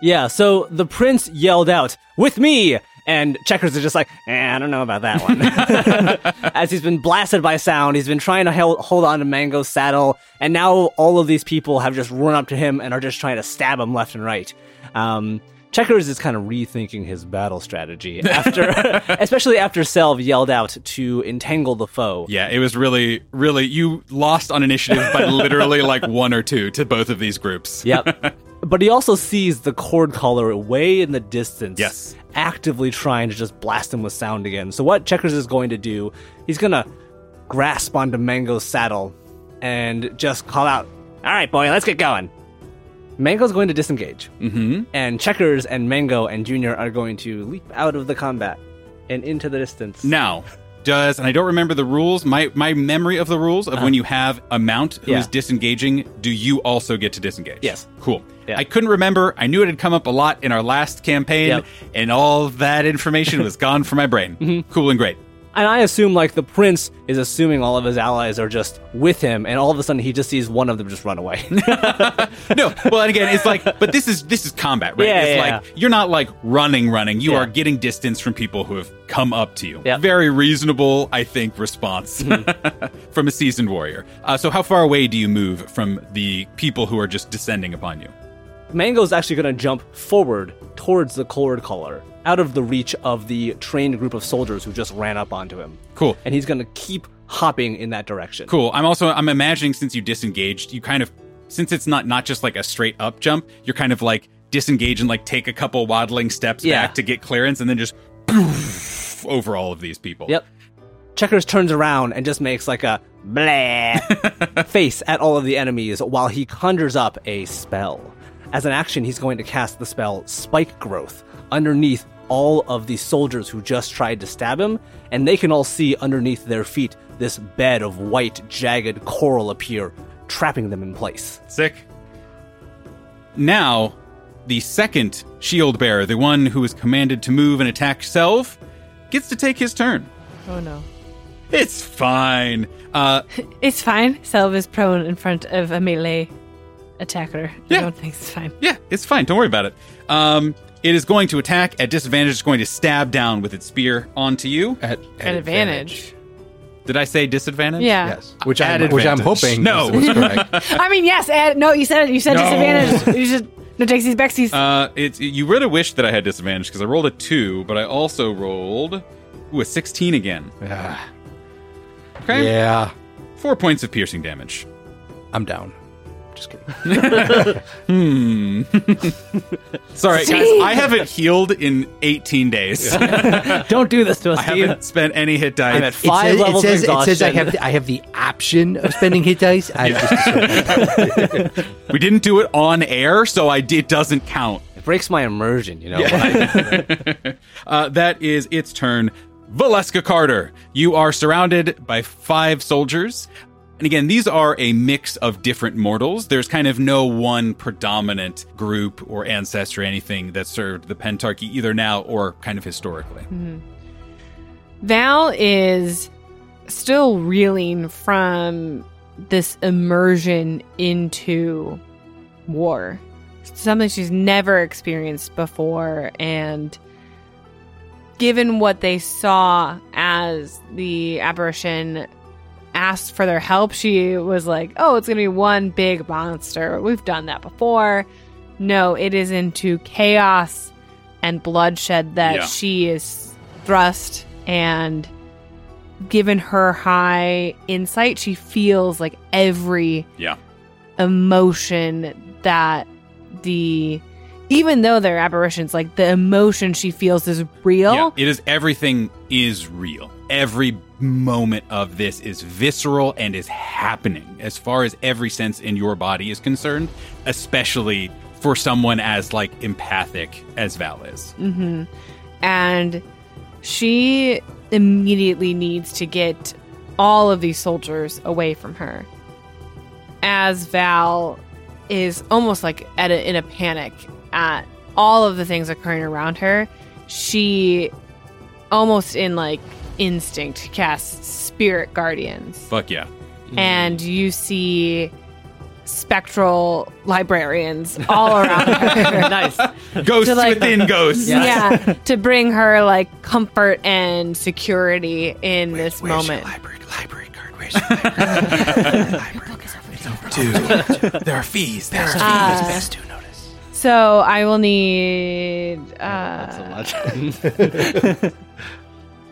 Yeah, so the prince yelled out, with me! And Checkers is just like, eh, I don't know about that one. As he's been blasted by sound, he's been trying to hel- hold on to Mango's saddle, and now all of these people have just run up to him and are just trying to stab him left and right. Um, Checkers is kind of rethinking his battle strategy after, especially after Selv yelled out to entangle the foe. Yeah, it was really, really. You lost on initiative by literally like one or two to both of these groups. Yep. but he also sees the chord caller way in the distance. Yes. Actively trying to just blast him with sound again. So what Checkers is going to do, he's gonna grasp onto Mango's saddle and just call out, All right, boy, let's get going. Mango's going to disengage. Mm-hmm. And Checkers and Mango and Junior are going to leap out of the combat and into the distance. Now, does and I don't remember the rules. My my memory of the rules of when you have a mount who is Uh-huh. Yeah. disengaging, do you also get to disengage? Yes. Cool. Yeah. I couldn't remember. I knew it had come up a lot in our last campaign, Yep. and all that information was gone from my brain. Mm-hmm. Cool and great. And I assume like the prince is assuming all of his allies are just with him, and all of a sudden he just sees one of them just run away. no, well, and again, it's like, but this is this is combat, right? Yeah, it's yeah, like you're not like running, running. You Yeah. are getting distance from people who have come up to you. Yep. Very reasonable, I think, response from a seasoned warrior. Uh, so, how far away do you move from the people who are just descending upon you? Mango's actually going to jump forward towards the chord caller, out of the reach of the trained group of soldiers who just ran up onto him. Cool. And he's going to keep hopping in that direction. Cool. I'm also I'm imagining since you disengaged, you kind of since it's not not just like a straight up jump, you're kind of like disengage and like take a couple waddling steps Yeah. back to get clearance, and then just poof over all of these people. Yep. Checkers turns around and just makes like a blah face at all of the enemies while he conjures up a spell. As an action, he's going to cast the spell Spike Growth underneath all of the soldiers who just tried to stab him, and they can all see underneath their feet this bed of white, jagged coral appear, trapping them in place. Sick. Now, the second shield bearer, the one who is commanded to move and attack Selv, gets to take his turn. Oh no. It's fine. Uh, It's fine. Selv is prone in front of a melee attacker. Yeah. I don't think it's fine. yeah, it's fine. Don't worry about it. Um, it is going to attack at disadvantage. It's going to stab down with its spear onto you. At, An advantage. Did I say disadvantage? Yeah. Yes. Which, I, At which I'm advantage. hoping No. was, was correct. I mean, yes. Add, no, you said it. You said disadvantage. You should. No takesies, backsies. Uh, it's you really wish that I had disadvantage because I rolled a two, but I also rolled ooh, a sixteen again. Ah, Okay, yeah, four points of piercing damage. I'm down. Just kidding. Sorry, guys, I haven't healed in 18 days. Don't do this to us, I Steve. haven't spent any hit die. I'm at It five says, it levels says, it says I exhaustion. have the, I have the option of spending hit dice. I just we didn't do it on air, so I it doesn't count. It breaks my immersion, you know. Uh, that is its turn. Valeska Carter, you are surrounded by five soldiers. And again, these are a mix of different mortals. There's kind of no one predominant group or ancestor, anything that served the Pentarchy either now or kind of historically. Mm-hmm. Val is still reeling from this immersion into war. Something she's never experienced before. And given what they saw as the apparition asked for their help, she was like, oh, it's going to be one big monster. We've done that before. No, it is into chaos and bloodshed that Yeah. she is thrust and given her high insight she feels like every Yeah. emotion that the even though they're apparitions like the emotion she feels is real Yeah, it is everything is real. Every moment of this is visceral and is happening as far as every sense in your body is concerned, especially for someone as like empathic as Val is. Mm-hmm. and she immediately needs to get all of these soldiers away from her as val is almost like at a, in a panic at all of the things occurring around her she almost in like instinct casts spirit guardians Fuck yeah. and you see spectral librarians all around her nice. Ghosts To, like- within ghosts. yeah, to bring her like comfort and security in this moment. library, library card. Where's your library? there are fees. There are Uh, Best to notice. so I will need. Uh,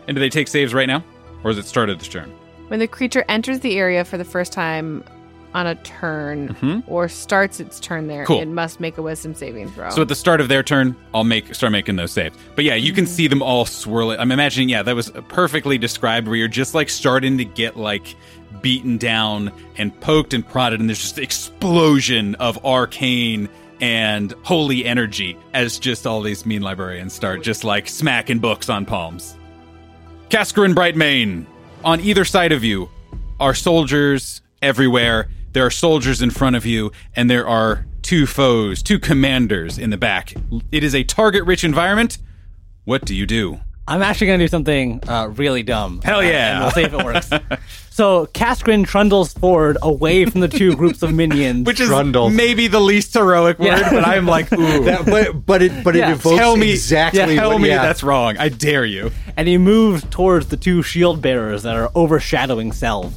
And do they take saves right now? Or is it started this turn? when the creature enters the area for the first time on a turn Mhm. or starts its turn there, Cool. it must make a Wisdom saving throw. So at the start of their turn, I'll make start making those saves. But yeah, you can see them all swirling. I'm imagining, yeah, that was perfectly described where you're just like starting to get like beaten down and poked and prodded, and there's just explosion of arcane and holy energy as just all these mean librarians start just like smacking books on palms. Casker and Brightmane, on either side of you are soldiers everywhere. There are soldiers in front of you, and there are two foes, two commanders in the back. It is a target rich environment. What do you do? I'm actually going to do something uh, really dumb. Hell Uh, yeah. and we'll see if it works. so Kaskrin trundles forward away from the two groups of minions. Which is Trundle. maybe the least heroic word, Yeah. but I'm like, ooh. That, but but it but Yeah. it evokes tell me exactly Tell what, me yeah. that's wrong. I dare you. and he moves towards the two shield bearers that are overshadowing Selv.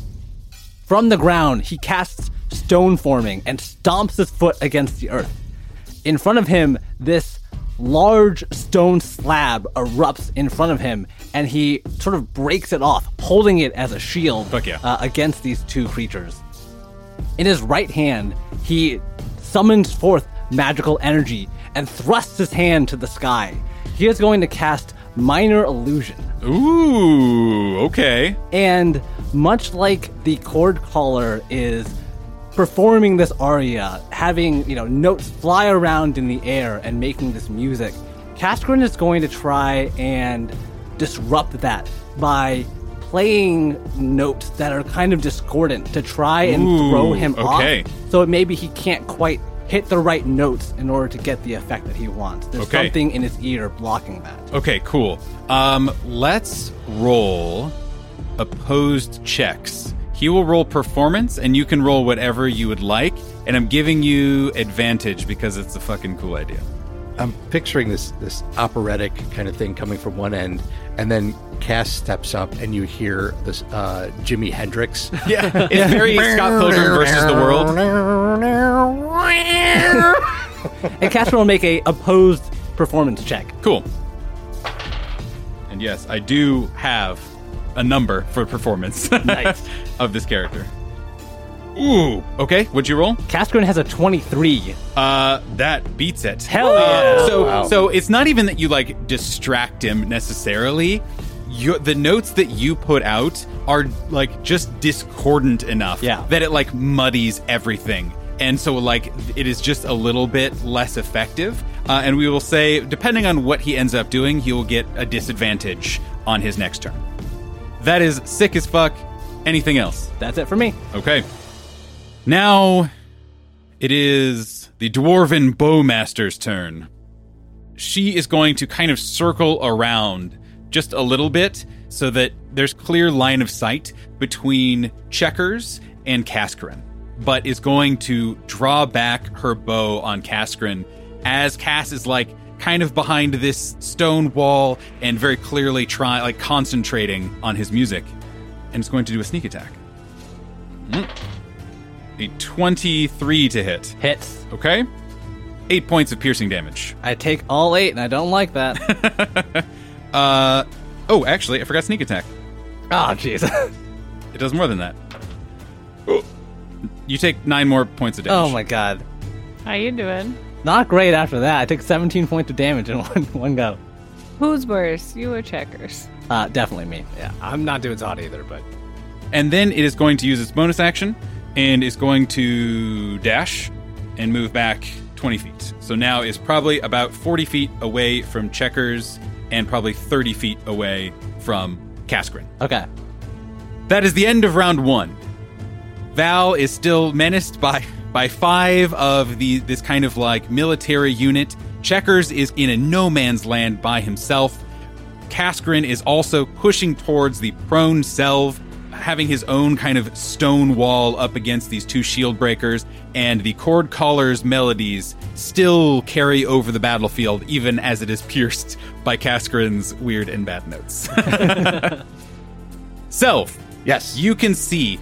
From the ground, he casts stone forming and stomps his foot against the earth. In front of him, this large stone slab erupts in front of him, and he sort of breaks it off, holding it as a shield yeah. uh, against these two creatures. In his right hand, he summons forth magical energy and thrusts his hand to the sky. He is going to cast Minor Illusion. Ooh, okay. And much like the chord caller is performing this aria, having, you know, notes fly around in the air and making this music, Kaskrin is going to try and disrupt that by playing notes that are kind of discordant to try and Ooh, throw him okay. off. So maybe he can't quite hit the right notes in order to get the effect that he wants. There's Okay. something in his ear blocking that. Okay, cool. Um, let's roll opposed checks. He will roll performance, and you can roll whatever you would like. And I'm giving you advantage because it's a fucking cool idea. I'm picturing this this operatic kind of thing coming from one end, and then Cass steps up, and you hear this uh, Jimi Hendrix. Yeah, it's very Scott Pilgrim versus the world. And Kaskrin will make a opposed performance check. Cool. And yes, I do have a number for performance Nice. of this character. Ooh. Okay, what'd you roll? Kaskrin has a 23. Uh, that beats it. Hell Uh, yeah. so, so it's not even that you like distract him necessarily. You, the notes that you put out are like just discordant enough Yeah. that it like muddies everything, and so like it is just a little bit less effective. Uh, and we will say, depending on what he ends up doing, he will get a disadvantage on his next turn. That is sick as fuck. Anything else? That's it for me. Okay. Now it is the dwarven bowmaster's turn. She is going to kind of circle around just a little bit so that there's clear line of sight between Checkers and Kaskrin, but is going to draw back her bow on Kaskrin as Cass is like kind of behind this stone wall and very clearly try like concentrating on his music and is going to do a sneak attack. A 23 to hit. Hits. Okay? Eight points of piercing damage. I take all eight, and I don't like that. Uh, oh, actually, I forgot sneak attack. oh, jeez. It does more than that. You take nine more points of damage. oh my god. How you doing? Not great after that. I took 17 points of damage in one, one go. Who's worse, you or Checkers? Uh, definitely me. Yeah, I'm not doing so hot either, but And then it is going to use its bonus action and is going to dash and move back 20 feet. So now is probably about 40 feet away from Checkers and probably 30 feet away from Kaskrin. Okay. That is the end of round one. Val is still menaced by by five of the this kind of like military unit. Checkers is in a no man's land by himself. Kaskrin is also pushing towards the prone Selv, having his own kind of stone wall up against these two shield breakers, and the chord caller's melodies still carry over the battlefield, even as it is pierced by Kaskrin's weird and bad notes. Selv, Yes. you can see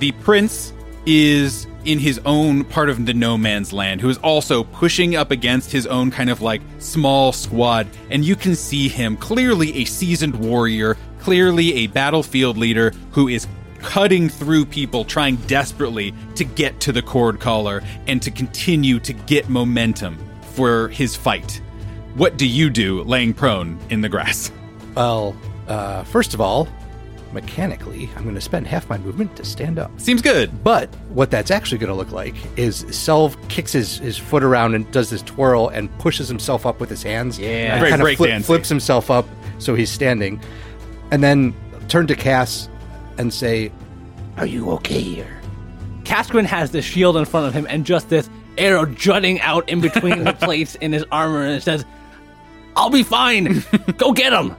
the prince is in his own part of the no man's land who is also pushing up against his own kind of like small squad. And you can see him clearly a seasoned warrior clearly a battlefield leader who is cutting through people trying desperately to get to the chord caller and to continue to get momentum for his fight. What do you do laying prone in the grass? Well, uh, first of all, mechanically, I'm going to spend half my movement to stand up. seems good But what that's actually going to look like is Selv kicks his, his foot around and does this twirl and pushes himself up with his hands. Yeah. And Very kind of breakdancing. flips himself up so he's standing. And then turn to Cass and say, Are you okay here? Kaskrin has the shield in front of him and just this arrow jutting out in between the plates in his armor, and it says, I'll be fine. Go get him.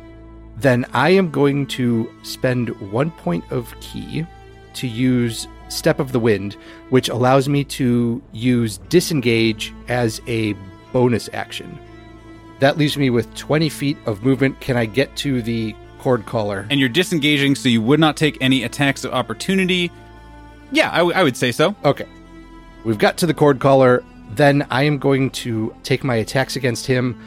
Then I am going to spend one point of ki to use Step of the Wind, which allows me to use Disengage as a bonus action. That leaves me with 20 feet of movement. Can I get to the chord caller? And you're disengaging, so you would not take any attacks of opportunity. Yeah, I, w- I would say so. Okay. We've got to the chord caller. Then I am going to take my attacks against him.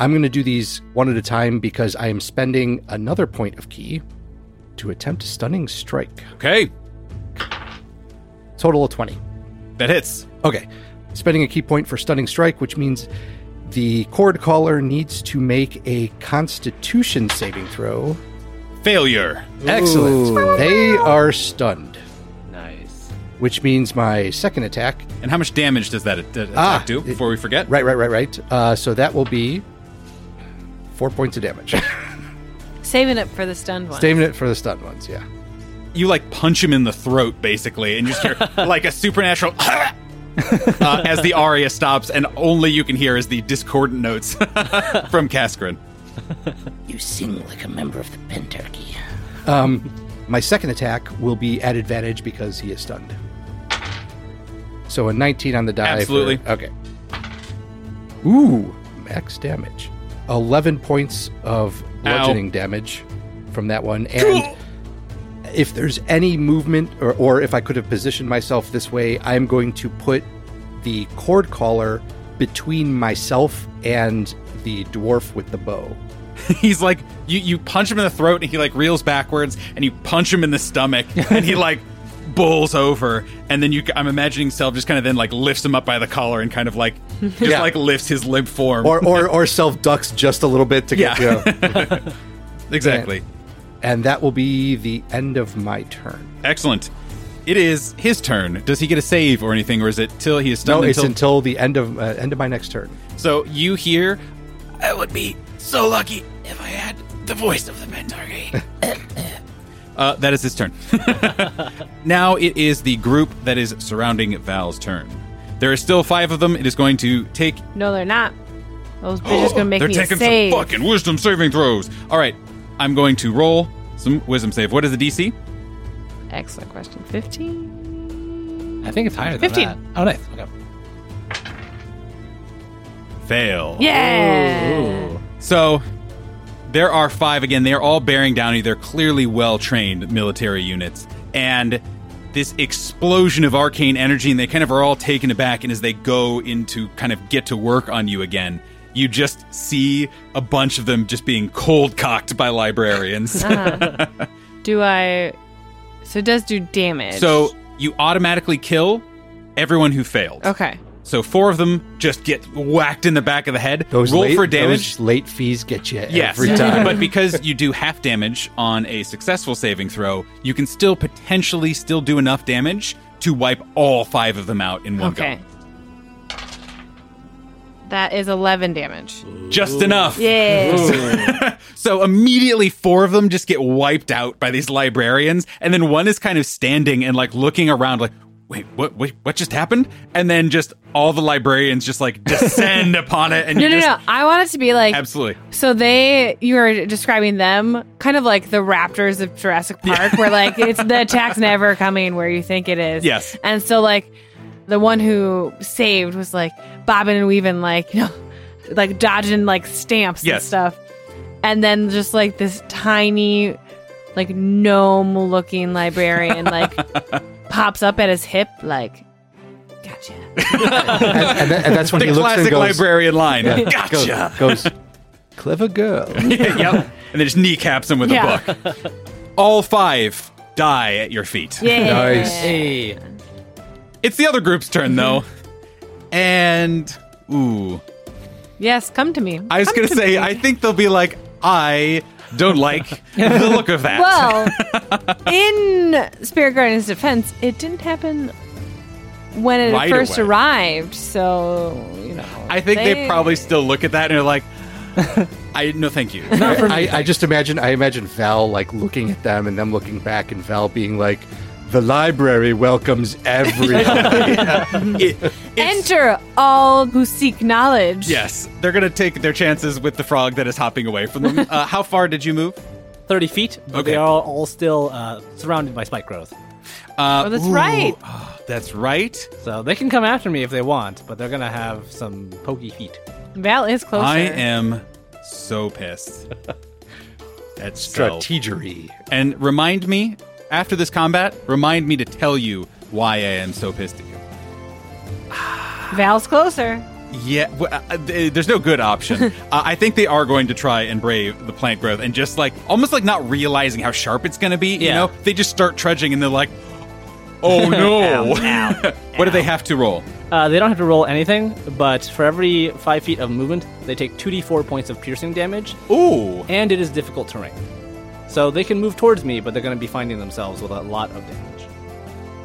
I'm going to do these one at a time because I am spending another point of ki to attempt a stunning strike. Okay, Total of 20. that hits. Okay. Spending a ki point for stunning strike, which means the chord caller needs to make a constitution saving throw. Failure. Excellent. They are stunned, Nice. which means my second attack. And how much damage does that a- attack Ah, do? it- Before we forget, Right, right, right, right. Uh, so that will be four points of damage. Saving it for the stunned one. Saving it for the stunned ones, yeah. you like punch him in the throat, basically, and you just hear like a supernatural. uh, as the aria stops, and only you can hear is the discordant notes from Kaskrin. You sing like a member of the Pentarchy. Um, my second attack will be at advantage because he is stunned. So a 19 on the die. for- Absolutely. okay. Ooh, max damage. 11 points of bludgeoning damage from that one. And if there's any movement, or, or if I could have positioned myself this way, I'm going to put the chord caller between myself and the dwarf with the bow. He's like you. You punch him in the throat, and he like reels backwards, and you punch him in the stomach, and he like bowls over, and then you. I'm imagining Selv just kind of then like lifts him up by the collar and kind of like just Yeah. like lifts his limp form. Or, or, or Selv ducks just a little bit to get, Yeah. you know. exactly. And that will be the end of my turn. Excellent. It is his turn. Does he get a save or anything, or is it till he is done? No, stunned? it's until... until the end of uh, end of my next turn. So you hear I would be so lucky if I had the voice of the Pentarchy. uh, that is his turn. now it is the group that is surrounding Val's turn. There are still five of them. It is going to take. No, they're not. Those bitches gonna make They're me taking save. some fucking wisdom saving throws. All right, I'm going to roll some wisdom save. What is the DC? Excellent question. Fifteen. I think it's higher than 15. that. Oh, nice. Okay. Fail. Yeah. So there are five again. They are all bearing down you. They're clearly well trained military units. And this explosion of arcane energy, and they kind of are all taken aback. And as they go into kind of get to work on you again, you just see a bunch of them just being cold cocked by librarians. Uh-huh. Do I? So it does do damage. so you automatically kill everyone who failed. okay. So four of them just get whacked in the back of the head. Those Roll late, for damage. Those late fees get you Yes, every time. but because you do half damage on a successful saving throw, you can still potentially still do enough damage to wipe all five of them out in one go. That is eleven damage. go. Just enough. Yeah. So immediately four of them just get wiped out by these librarians, and then one is kind of standing and like looking around like, wait, what wait, what just happened? And then just all the librarians just like descend upon it and No, you no, just no. I want it to be like Absolutely. So they, you are describing them kind of like the raptors of Jurassic Park, where like it's the attack's never coming where you think it is. Yes. And so like the one who saved was like bobbing and weaving, like you know, like dodging like stamps Yes. and stuff, and then just like this tiny, like gnome looking librarian like pops up at his hip, like, gotcha. and, and, that- and that's when The he looks classic and goes, librarian line. Yeah. Gotcha. goes, goes, clever girl. yep. And then just kneecaps him with Yeah. a book. All five die at your feet. Yeah. Nice. Hey. It's the other group's turn though. And ooh. Yes, come to me. I was Come gonna to say, me. I think they'll be like, I don't like the look of that. Well, in Spirit Guardian's defense, it didn't happen when it Right first away. arrived. So you know, I think they, probably still look at that and are like, I no thank you. I, I just imagine I imagine Val like looking at them and them looking back and Val being like, The library welcomes everyone. It- Enter all who seek knowledge. Yes, they're gonna take their chances with the frog that is hopping away from them. Uh, how far did you move? 30 feet, but Okay. they are all still uh, surrounded by spike growth. Uh, Oh, that's ooh, right. oh, that's right. So they can come after me if they want, but they're going to have some pokey feet. Val is closer. I am so pissed. That's stealth. Strategery. And remind me after this combat. Remind me to tell you why I am so pissed at you. Val's closer. Yeah, w- uh, uh, there's no good option. uh, I think they are going to try and brave the plant growth and just like almost like not realizing how sharp it's going to be. You Yeah. know, they just start trudging and they're like, "Oh no!" what do they have to roll? Uh, they don't have to roll anything, but for every 5 feet of movement, they take 2d4 points of piercing damage, Ooh, and it is difficult terrain. So they can move towards me, but they're going to be finding themselves with a lot of damage.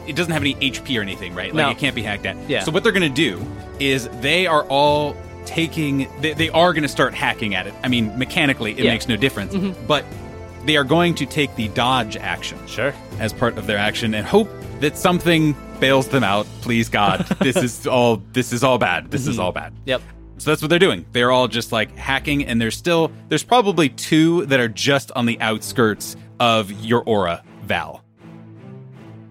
it doesn't have any HP or anything, right? Like No. it can't be hacked at. Yeah. So what they're going to do is they are all taking. They, they are going to start hacking at it. I mean, mechanically, it Yeah. makes no difference, mm-hmm. but they are going to take the dodge action. Sure. as part of their action and hope that something bails them out. Please God, this is all this is all bad. This is mm-hmm. all bad. Yep. So that's what they're doing. They're all just like hacking and there's still there's probably two that are just on the outskirts of your aura, Val.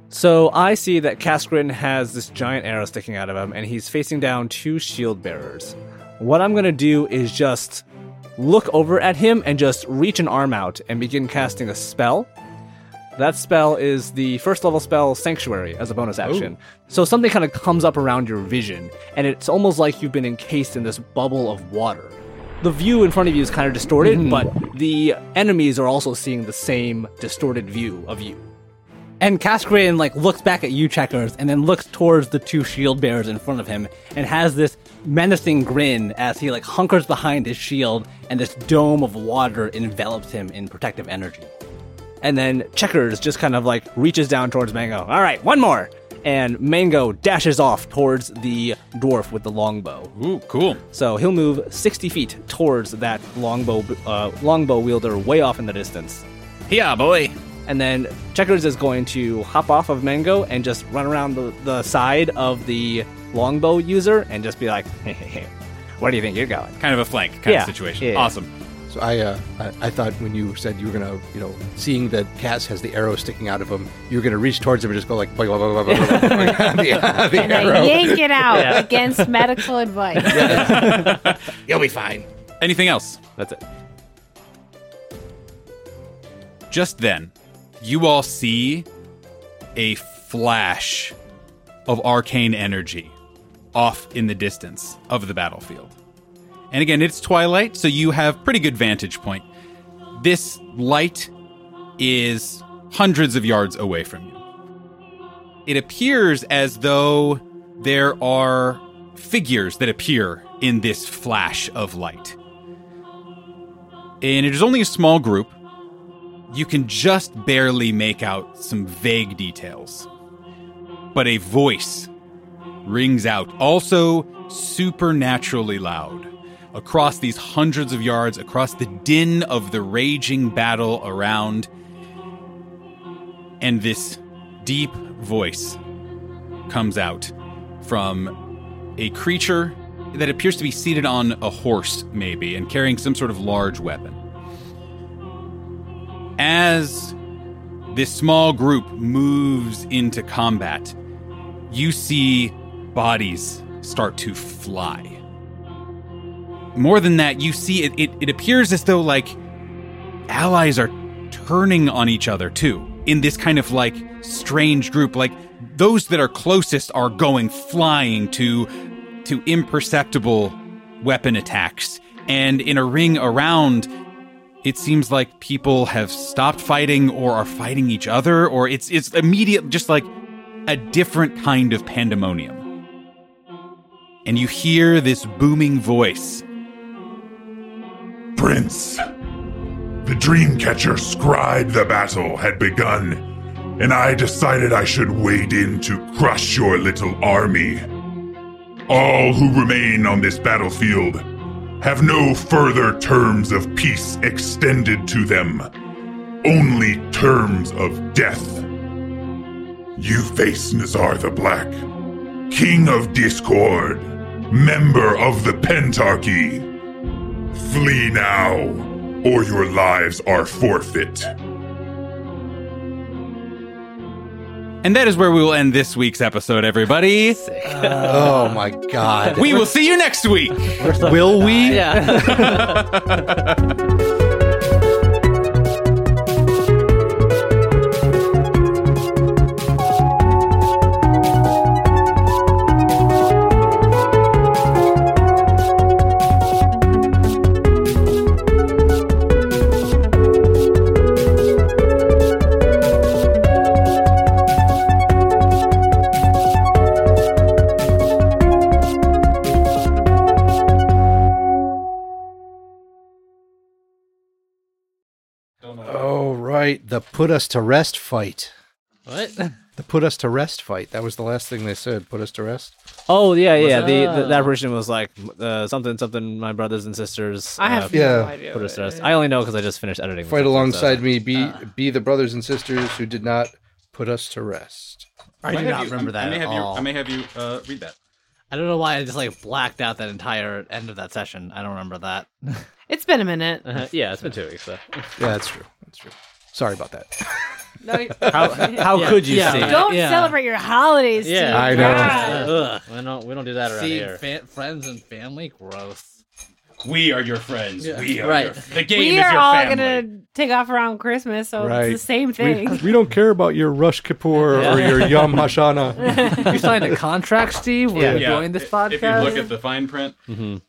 So I see that Kaskrin has this giant arrow sticking out of him, and he's facing down two shield bearers. What I'm gonna do is just look over at him and just reach an arm out and begin casting a spell. That spell is the first level spell Sanctuary as a bonus action. So something kind of comes up around your vision, and it's almost like you've been encased in this bubble of water. The view in front of you is kind of distorted, mm-hmm. but the enemies are also seeing the same distorted view of you. And Kaskrin like looks back at you, checkers, and then looks towards the two shield bearers in front of him, and has this menacing grin as he like hunkers behind his shield, and this dome of water envelops him in protective energy. And then Checkers just kind of like reaches down towards Mango. All right, one more. And Mango dashes off towards the dwarf with the longbow. Ooh, cool. So he'll move 60 feet towards that longbow uh, longbow wielder way off in the distance. Yeah, boy. And then Checkers is going to hop off of Mango and just run around the, the side of the longbow user and just be like, hey, hey, hey, where do you think you're going? Kind of a flank kind Yeah, of situation. yeah. Awesome. So I, uh, I, I thought when you said you were gonna, you know, seeing that Cass has the arrow sticking out of him, you were gonna reach towards him and just go like, blah, blah, blah, blah, blah, blah, blah, the, the And I arrow. yank it out against medical advice. You'll be fine. Anything else? That's it. Just then, you all see a flash of arcane energy off in the distance of the battlefield. And again, it's twilight, so you have pretty good vantage point. This light is hundreds of yards away from you. It appears as though there are figures that appear in this flash of light. And it is only a small group, you can just barely make out some vague details. But a voice rings out, also supernaturally loud, across these hundreds of yards, across the din of the raging battle around. And this deep voice comes out from a creature that appears to be seated on a horse, maybe, and carrying some sort of large weapon as this small group moves into combat, you see bodies start to fly. More than that, you see it, it, it appears as though like allies are turning on each other too in this kind of like strange group. Like those that are closest are going flying to to imperceptible weapon attacks. And in a ring around it seems like people have stopped fighting or are fighting each other or it's it's immediate just like a different kind of pandemonium. And you hear this booming voice Prince, the Dreamcatcher scribed the battle had begun, and I decided I should wade in to crush your little army. All who remain on this battlefield have no further terms of peace extended to them, only terms of death. You face Nazar the Black, King of Discord, member of the Pentarchy. Flee now, or your lives are forfeit. And that is where we will end this week's episode, everybody. Oh my god. We will see you next week. Will we? Yeah. right, the put us to rest fight. What? The put us to rest fight. That was the last thing they said. Put us to rest. Oh yeah, yeah. The, the that version was like uh, something, something. My brothers and sisters. I uh, have Yeah. no idea. put us to rest. I only know because I just finished editing. this Fight episode, so- alongside me. Be be the brothers and sisters who did not put us to rest. I do not you- remember that I may at have you. all. I may have you uh, read that. I don't know why I just like blacked out that entire end of that session. I don't remember that. It's been a minute. Uh, yeah, it's been two weeks. So. Yeah, that's true. That's true. Sorry about that. No, How how Yeah, could you yeah. see? Don't- don't Yeah. celebrate your holidays. Yeah. Steve. I know. God. Ugh, we don't we don't do that around See, here. fa- friends and family, gross. We are your friends. Yeah. We are Right. your, the game We is are your all family. gonna take off around Christmas, so Right. it's the same thing. We don't care about your Rush Kippur or your Yom Hashana. You signed a contract, Steve. We're Yeah. Yeah, doing this if- podcast. If you look at the fine print, Mhm.